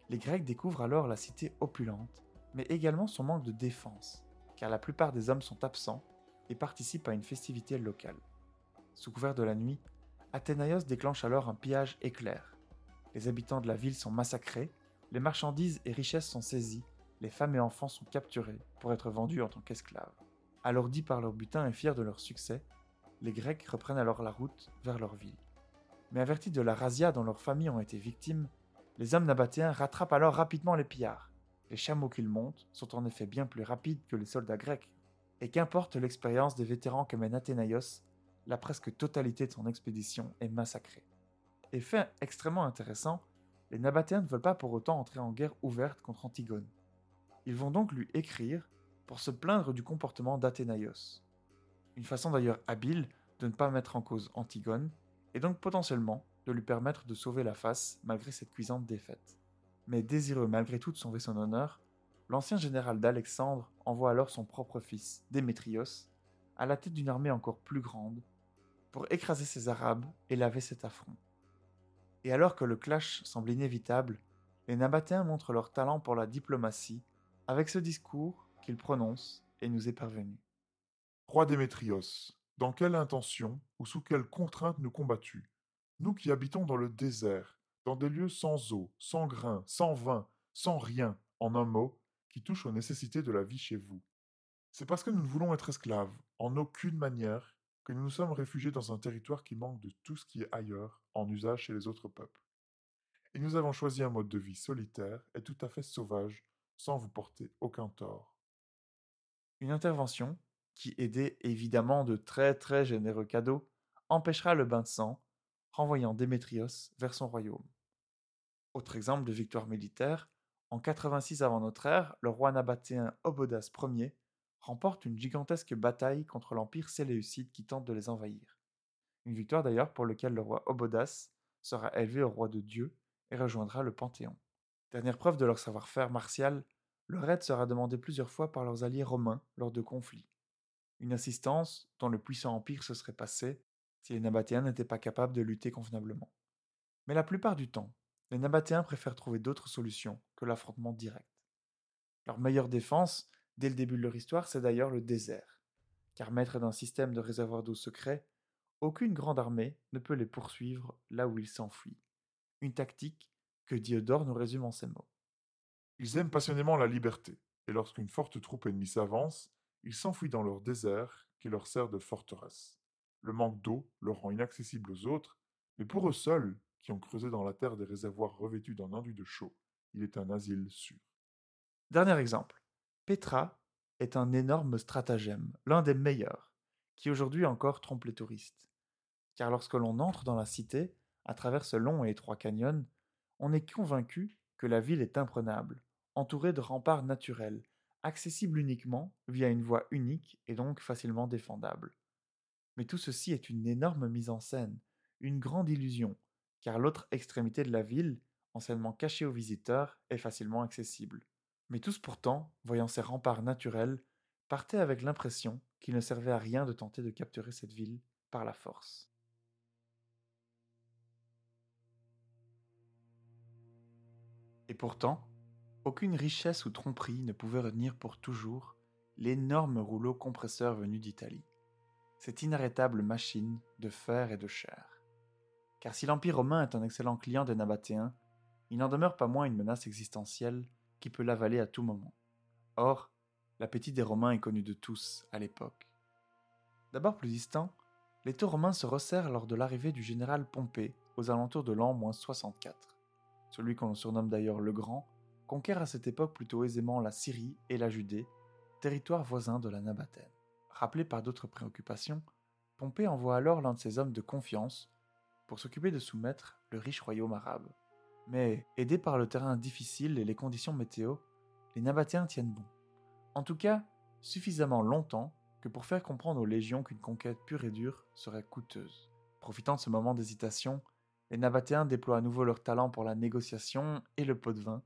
les Grecs découvrent alors la cité opulente, mais également son manque de défense, car la plupart des hommes sont absents et participent à une festivité locale. Sous couvert de la nuit, Athénaïos déclenche alors un pillage éclair. Les habitants de la ville sont massacrés, les marchandises et richesses sont saisies, les femmes et enfants sont capturés pour être vendus en tant qu'esclaves. Alourdis par leur butin et fiers de leur succès, les Grecs reprennent alors la route vers leur ville. Mais avertis de la razzia dont leurs familles ont été victimes, les hommes nabatéens rattrapent alors rapidement les pillards. Les chameaux qu'ils montent sont en effet bien plus rapides que les soldats grecs. Et qu'importe l'expérience des vétérans que mène Athénaïos, la presque totalité de son expédition est massacrée. Et fait extrêmement intéressant, les Nabatéens ne veulent pas pour autant entrer en guerre ouverte contre Antigone. Ils vont donc lui écrire pour se plaindre du comportement d'Athénaïos. Une façon d'ailleurs habile de ne pas mettre en cause Antigone, et donc potentiellement de lui permettre de sauver la face malgré cette cuisante défaite. Mais désireux malgré tout de sauver son honneur, l'ancien général d'Alexandre envoie alors son propre fils, Démétrios, à la tête d'une armée encore plus grande, pour écraser ces Arabes et laver cet affront. Et alors que le clash semble inévitable, les Nabatéens montrent leur talent pour la diplomatie avec ce discours qu'ils prononcent et nous est parvenu. Roi Démétrios, dans quelle intention ou sous quelle contrainte nous combattus? Nous qui habitons dans le désert, dans des lieux sans eau, sans grain, sans vin, sans rien, en un mot, qui touchent aux nécessités de la vie chez vous. C'est parce que nous ne voulons être esclaves, en aucune manière, que nous nous sommes réfugiés dans un territoire qui manque de tout ce qui est ailleurs, en usage chez les autres peuples. Et nous avons choisi un mode de vie solitaire et tout à fait sauvage, sans vous porter aucun tort. Une intervention, qui aidée évidemment de très très généreux cadeaux, empêchera le bain de sang, renvoyant Démétrios vers son royaume. Autre exemple de victoire militaire, en 86 avant notre ère, le roi nabatéen Obodas Ier remporte une gigantesque bataille contre l'empire séléucide qui tente de les envahir. Une victoire d'ailleurs pour laquelle le roi Obodas sera élevé au roi de Dieu et rejoindra le Panthéon. Dernière preuve de leur savoir-faire martial, leur aide sera demandée plusieurs fois par leurs alliés romains lors de conflits. Une assistance dont le puissant empire se serait passé si les Nabatéens n'étaient pas capables de lutter convenablement. Mais la plupart du temps, les Nabatéens préfèrent trouver d'autres solutions que l'affrontement direct. Leur meilleure défense, dès le début de leur histoire, c'est d'ailleurs le désert. Car maître d'un système de réservoirs d'eau secret, aucune grande armée ne peut les poursuivre là où ils s'enfuient. Une tactique que Diodore nous résume en ces mots. Ils aiment passionnément la liberté, et lorsqu'une forte troupe ennemie s'avance, ils s'enfuient dans leur désert qui leur sert de forteresse. Le manque d'eau leur rend inaccessible aux autres, mais pour eux seuls, qui ont creusé dans la terre des réservoirs revêtus d'un enduit de chaud, il est un asile sûr. Dernier exemple. Petra est un énorme stratagème, l'un des meilleurs, qui aujourd'hui encore trompe les touristes. Car lorsque l'on entre dans la cité, à travers ce long et étroit canyon, on est convaincu que la ville est imprenable, entourée de remparts naturels, accessible uniquement via une voie unique et donc facilement défendable. Mais tout ceci est une énorme mise en scène, une grande illusion, car l'autre extrémité de la ville, anciennement cachée aux visiteurs, est facilement accessible. Mais tous pourtant, voyant ces remparts naturels, partaient avec l'impression qu'il ne servait à rien de tenter de capturer cette ville par la force. Et pourtant, aucune richesse ou tromperie ne pouvait retenir pour toujours l'énorme rouleau compresseur venu d'Italie, cette inarrêtable machine de fer et de chair. Car si l'Empire romain est un excellent client des Nabatéens, il n'en demeure pas moins une menace existentielle qui peut l'avaler à tout moment. Or, l'appétit des Romains est connu de tous à l'époque. D'abord plus distant, les taux romains se resserrent lors de l'arrivée du général Pompée aux alentours de l'an 64. Celui qu'on surnomme d'ailleurs le Grand conquiert à cette époque plutôt aisément la Syrie et la Judée, territoire voisin de la Nabatène. Rappelé par d'autres préoccupations, Pompée envoie alors l'un de ses hommes de confiance pour s'occuper de soumettre le riche royaume arabe. Mais, aidés par le terrain difficile et les conditions météo, les Nabatéens tiennent bon. En tout cas, suffisamment longtemps que pour faire comprendre aux légions qu'une conquête pure et dure serait coûteuse. Profitant de ce moment d'hésitation, les Nabatéens déploient à nouveau leur talent pour la négociation et le pot de vin,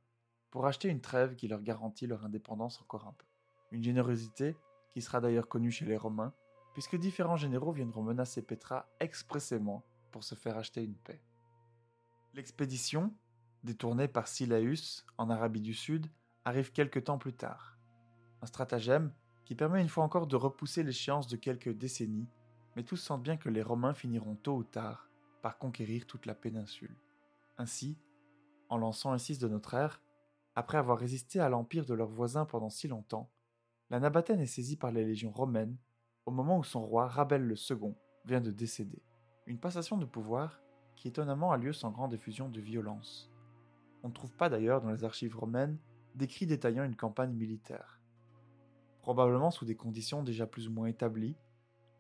pour acheter une trêve qui leur garantit leur indépendance encore un peu. Une générosité qui sera d'ailleurs connue chez les Romains, puisque différents généraux viendront menacer Petra expressément pour se faire acheter une paix. L'expédition, détournée par Silaeus en Arabie du Sud, arrive quelque temps plus tard. Un stratagème qui permet une fois encore de repousser l'échéance de quelques décennies, mais tous sentent bien que les Romains finiront tôt ou tard par conquérir toute la péninsule. Ainsi, en lançant un 6 de notre ère, après avoir résisté à l'empire de leurs voisins pendant si longtemps, la Nabatène est saisie par les légions romaines au moment où son roi Rabel II vient de décéder. Une passation de pouvoir qui étonnamment a lieu sans grande effusion de violence. On ne trouve pas d'ailleurs dans les archives romaines d'écrits détaillant une campagne militaire. Probablement sous des conditions déjà plus ou moins établies,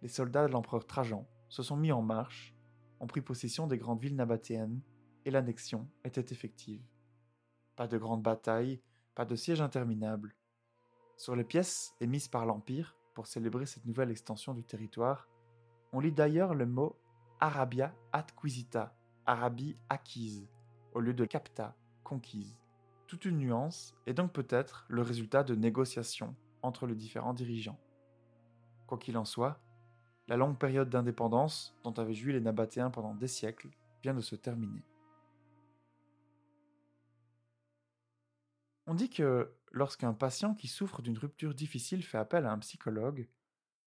les soldats de l'empereur Trajan se sont mis en marche, ont pris possession des grandes villes nabatéennes, et l'annexion était effective. Pas de grandes batailles, pas de sièges interminables. Sur les pièces émises par l'Empire pour célébrer cette nouvelle extension du territoire, on lit d'ailleurs le mot Arabia adquisita, Arabie acquise, au lieu de capta, conquise. Toute une nuance est donc peut-être le résultat de négociations entre les différents dirigeants. Quoi qu'il en soit, la longue période d'indépendance dont avaient joui les Nabatéens pendant des siècles vient de se terminer. On dit que lorsqu'un patient qui souffre d'une rupture difficile fait appel à un psychologue,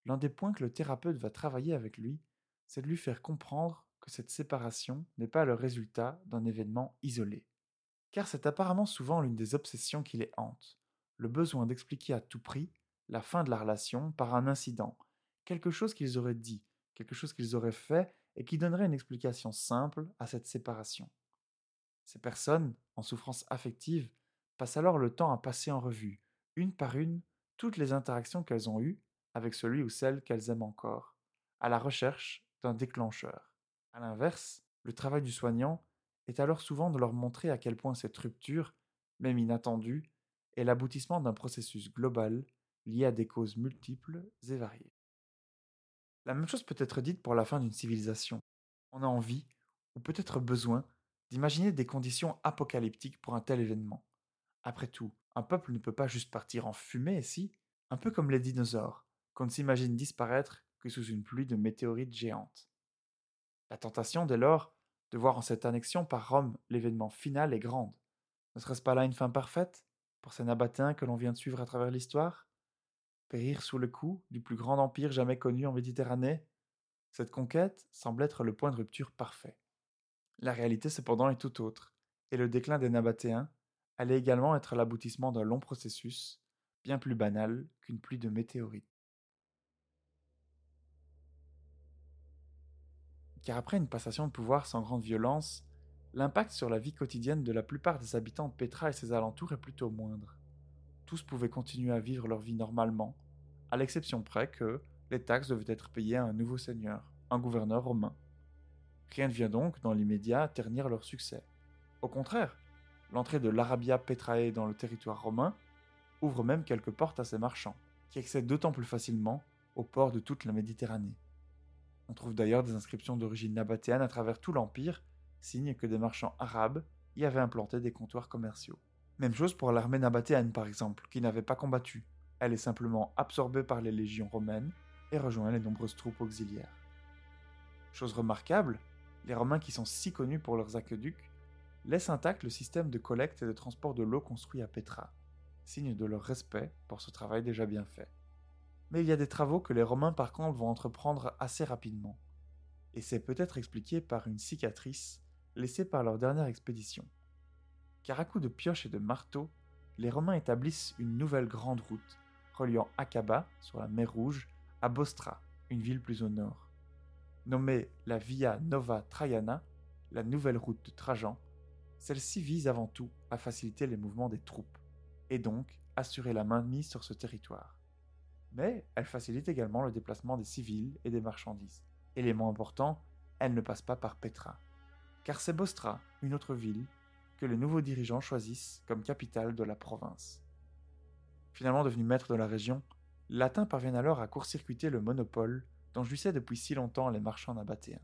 l'un des points que le thérapeute va travailler avec lui, c'est de lui faire comprendre que cette séparation n'est pas le résultat d'un événement isolé. Car c'est apparemment souvent l'une des obsessions qui les hante, le besoin d'expliquer à tout prix la fin de la relation par un incident, quelque chose qu'ils auraient dit, quelque chose qu'ils auraient fait et qui donnerait une explication simple à cette séparation. Ces personnes, en souffrance affective, passent alors le temps à passer en revue, une par une, toutes les interactions qu'elles ont eues avec celui ou celle qu'elles aiment encore, à la recherche d'un déclencheur. A l'inverse, le travail du soignant est alors souvent de leur montrer à quel point cette rupture, même inattendue, est l'aboutissement d'un processus global lié à des causes multiples et variées. La même chose peut être dite pour la fin d'une civilisation. On a envie, ou peut-être besoin, d'imaginer des conditions apocalyptiques pour un tel événement. Après tout, un peuple ne peut pas juste partir en fumée, si? Un peu comme les dinosaures, qu'on ne s'imagine disparaître que sous une pluie de météorites géantes. La tentation, dès lors, de voir en cette annexion par Rome l'événement final est grande. Ne serait-ce pas là une fin parfaite pour ces Nabatéens que l'on vient de suivre à travers l'histoire? Périr sous le coup du plus grand empire jamais connu en Méditerranée? Cette conquête semble être le point de rupture parfait. La réalité cependant est tout autre, et le déclin des Nabatéens allait également être l'aboutissement d'un long processus, bien plus banal qu'une pluie de météorites. Car après une passation de pouvoir sans grande violence, l'impact sur la vie quotidienne de la plupart des habitants de Petra et ses alentours est plutôt moindre. Tous pouvaient continuer à vivre leur vie normalement, à l'exception près que les taxes devaient être payées à un nouveau seigneur, un gouverneur romain. Rien ne vient donc, dans l'immédiat, ternir leur succès. Au contraire, l'entrée de l'Arabia Petrae dans le territoire romain ouvre même quelques portes à ces marchands, qui accèdent d'autant plus facilement aux ports de toute la Méditerranée. On trouve d'ailleurs des inscriptions d'origine nabatéenne à travers tout l'Empire, signe que des marchands arabes y avaient implanté des comptoirs commerciaux. Même chose pour l'armée nabatéenne par exemple, qui n'avait pas combattu. Elle est simplement absorbée par les légions romaines et rejoint les nombreuses troupes auxiliaires. Chose remarquable, les Romains qui sont si connus pour leurs aqueducs laissent intact le système de collecte et de transport de l'eau construit à Petra, signe de leur respect pour ce travail déjà bien fait. Mais il y a des travaux que les Romains par contre vont entreprendre assez rapidement, et c'est peut-être expliqué par une cicatrice laissée par leur dernière expédition. Car à coups de pioches et de marteaux, les Romains établissent une nouvelle grande route reliant Acaba, sur la mer Rouge, à Bostra, une ville plus au nord. Nommée la Via Nova Traiana, la nouvelle route de Trajan, celle-ci vise avant tout à faciliter les mouvements des troupes, et donc assurer la mainmise sur ce territoire. Mais elle facilite également le déplacement des civils et des marchandises. Élément important, elle ne passe pas par Petra. Car c'est Bostra, une autre ville, que les nouveaux dirigeants choisissent comme capitale de la province. Finalement devenu maître de la région, Latin parvient alors à court-circuiter le monopole dont jouissaient depuis si longtemps les marchands nabatéens.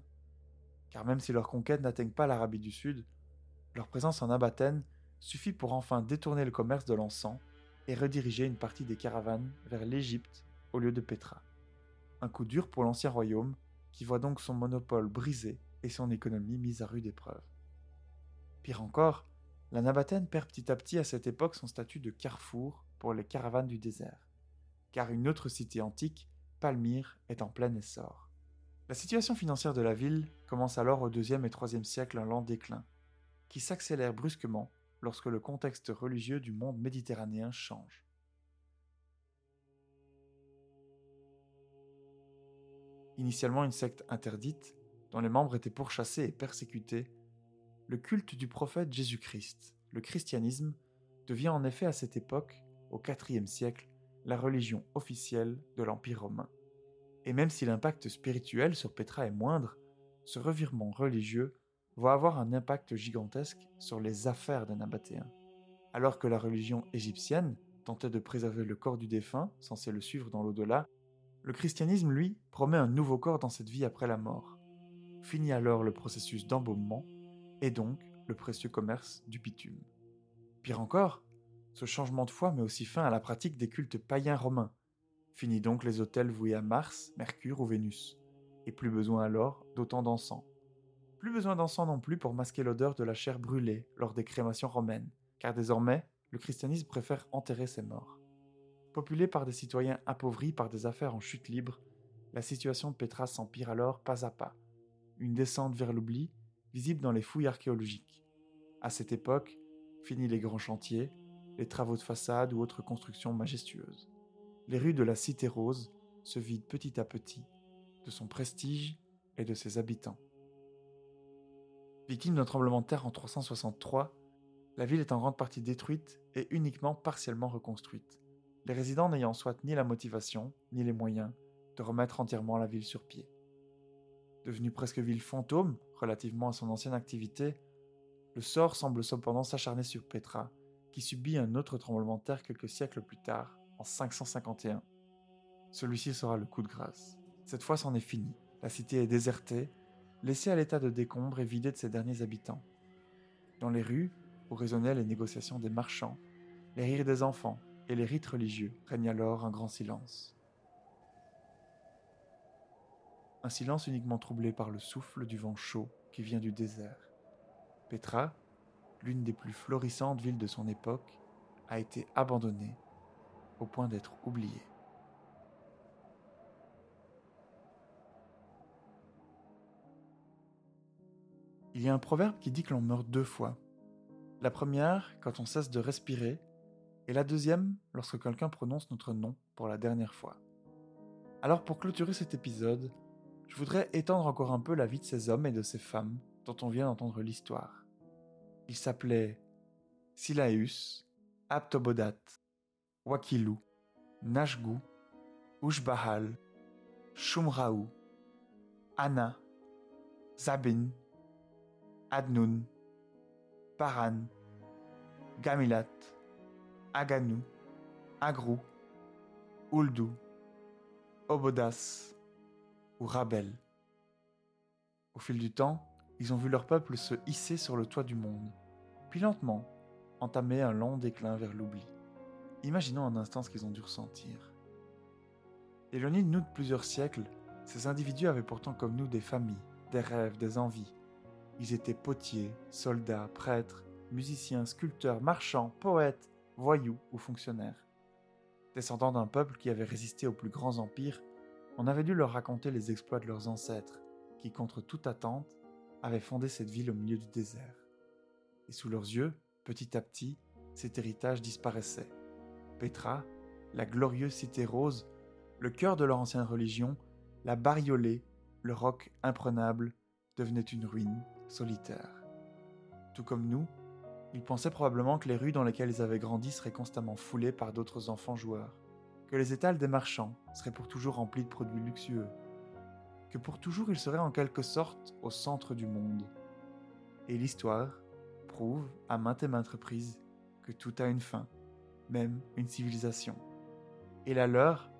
Car même si leurs conquêtes n'atteignent pas l'Arabie du Sud, leur présence en Abathène suffit pour enfin détourner le commerce de l'encens et rediriger une partie des caravanes vers l'Égypte au lieu de Petra. Un coup dur pour l'ancien royaume qui voit donc son monopole brisé et son économie mise à rude épreuve. Pire encore, la Nabathène perd petit à petit à cette époque son statut de carrefour pour les caravanes du désert, car une autre cité antique, Palmyre, est en plein essor. La situation financière de la ville commence alors au IIe et IIIe siècle un lent déclin, qui s'accélère brusquement lorsque le contexte religieux du monde méditerranéen change. Initialement une secte interdite, dont les membres étaient pourchassés et persécutés, le culte du prophète Jésus-Christ, le christianisme, devient en effet à cette époque, au IVe siècle, la religion officielle de l'Empire romain. Et même si l'impact spirituel sur Petra est moindre, ce revirement religieux va avoir un impact gigantesque sur les affaires des Nabatéens. Alors que la religion égyptienne tentait de préserver le corps du défunt, censé le suivre dans l'au-delà, le christianisme, lui, promet un nouveau corps dans cette vie après la mort. Finit alors le processus d'embaumement, et donc le précieux commerce du bitume. Pire encore, ce changement de foi met aussi fin à la pratique des cultes païens romains. Finit donc les autels voués à Mars, Mercure ou Vénus, et plus besoin alors d'autant d'encens. Plus besoin d'encens non plus pour masquer l'odeur de la chair brûlée lors des crémations romaines, car désormais, le christianisme préfère enterrer ses morts. Populé par des citoyens appauvris par des affaires en chute libre, la situation de Petra s'empire alors pas à pas, une descente vers l'oubli, visible dans les fouilles archéologiques. À cette époque, finis les grands chantiers, les travaux de façade ou autres constructions majestueuses. Les rues de la Cité Rose se vident petit à petit de son prestige et de ses habitants. Victime d'un tremblement de terre en 363, la ville est en grande partie détruite et uniquement partiellement reconstruite, les résidents n'ayant soit ni la motivation, ni les moyens de remettre entièrement la ville sur pied. Devenue presque ville fantôme relativement à son ancienne activité, le sort semble cependant s'acharner sur Petra, qui subit un autre tremblement de terre quelques siècles plus tard, en 551. Celui-ci sera le coup de grâce. Cette fois, c'en est fini. La cité est désertée laissé à l'état de décombre et vidé de ses derniers habitants. Dans les rues, où résonnaient les négociations des marchands, les rires des enfants et les rites religieux, règne alors un grand silence. Un silence uniquement troublé par le souffle du vent chaud qui vient du désert. Petra, l'une des plus florissantes villes de son époque, a été abandonnée au point d'être oubliée. Il y a un proverbe qui dit que l'on meurt deux fois. La première, quand on cesse de respirer, et la deuxième, lorsque quelqu'un prononce notre nom pour la dernière fois. Alors pour clôturer cet épisode, je voudrais étendre encore un peu la vie de ces hommes et de ces femmes dont on vient d'entendre l'histoire. Ils s'appelaient Silaeus, Aptobodat, Wakilou, Nashgu, Ushbahal, Shumraou, Anna, Zabin, Adnun, Paran, Gamilat, Aganou, Agrou, Uldou, Obodas ou Rabel. Au fil du temps, ils ont vu leur peuple se hisser sur le toit du monde, puis lentement entamer un long déclin vers l'oubli. Imaginons un instant ce qu'ils ont dû ressentir. Éloignés de nous de plusieurs siècles, ces individus avaient pourtant comme nous des familles, des rêves, des envies. Ils étaient potiers, soldats, prêtres, musiciens, sculpteurs, marchands, poètes, voyous ou fonctionnaires. Descendants d'un peuple qui avait résisté aux plus grands empires, on avait dû leur raconter les exploits de leurs ancêtres, qui, contre toute attente, avaient fondé cette ville au milieu du désert. Et sous leurs yeux, petit à petit, cet héritage disparaissait. Petra, la glorieuse cité rose, le cœur de leur ancienne religion, la bariolée, le roc imprenable, devenait une ruine solitaire. Tout comme nous, ils pensaient probablement que les rues dans lesquelles ils avaient grandi seraient constamment foulées par d'autres enfants joueurs, que les étals des marchands seraient pour toujours remplis de produits luxueux, que pour toujours ils seraient en quelque sorte au centre du monde. Et l'histoire prouve à maintes et maintes reprises que tout a une fin, même une civilisation. Et la leur,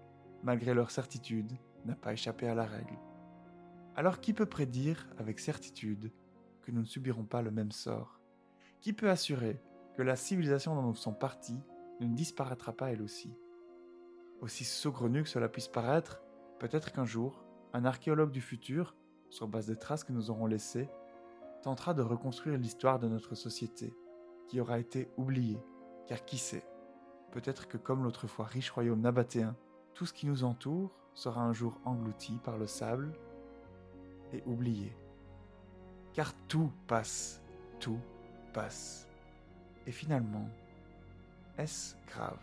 malgré leur certitude, n'a pas échappé à la règle. Alors qui peut prédire avec certitude nous ne subirons pas le même sort. Qui peut assurer que la civilisation dont nous sommes partis ne disparaîtra pas elle aussi? Aussi saugrenu que cela puisse paraître, peut-être qu'un jour, un archéologue du futur, sur base des traces que nous aurons laissées, tentera de reconstruire l'histoire de notre société, qui aura été oubliée, car qui sait, peut-être que comme l'autrefois riche royaume nabatéen, tout ce qui nous entoure sera un jour englouti par le sable et oublié. Car tout passe, tout passe. Et finalement, est-ce grave?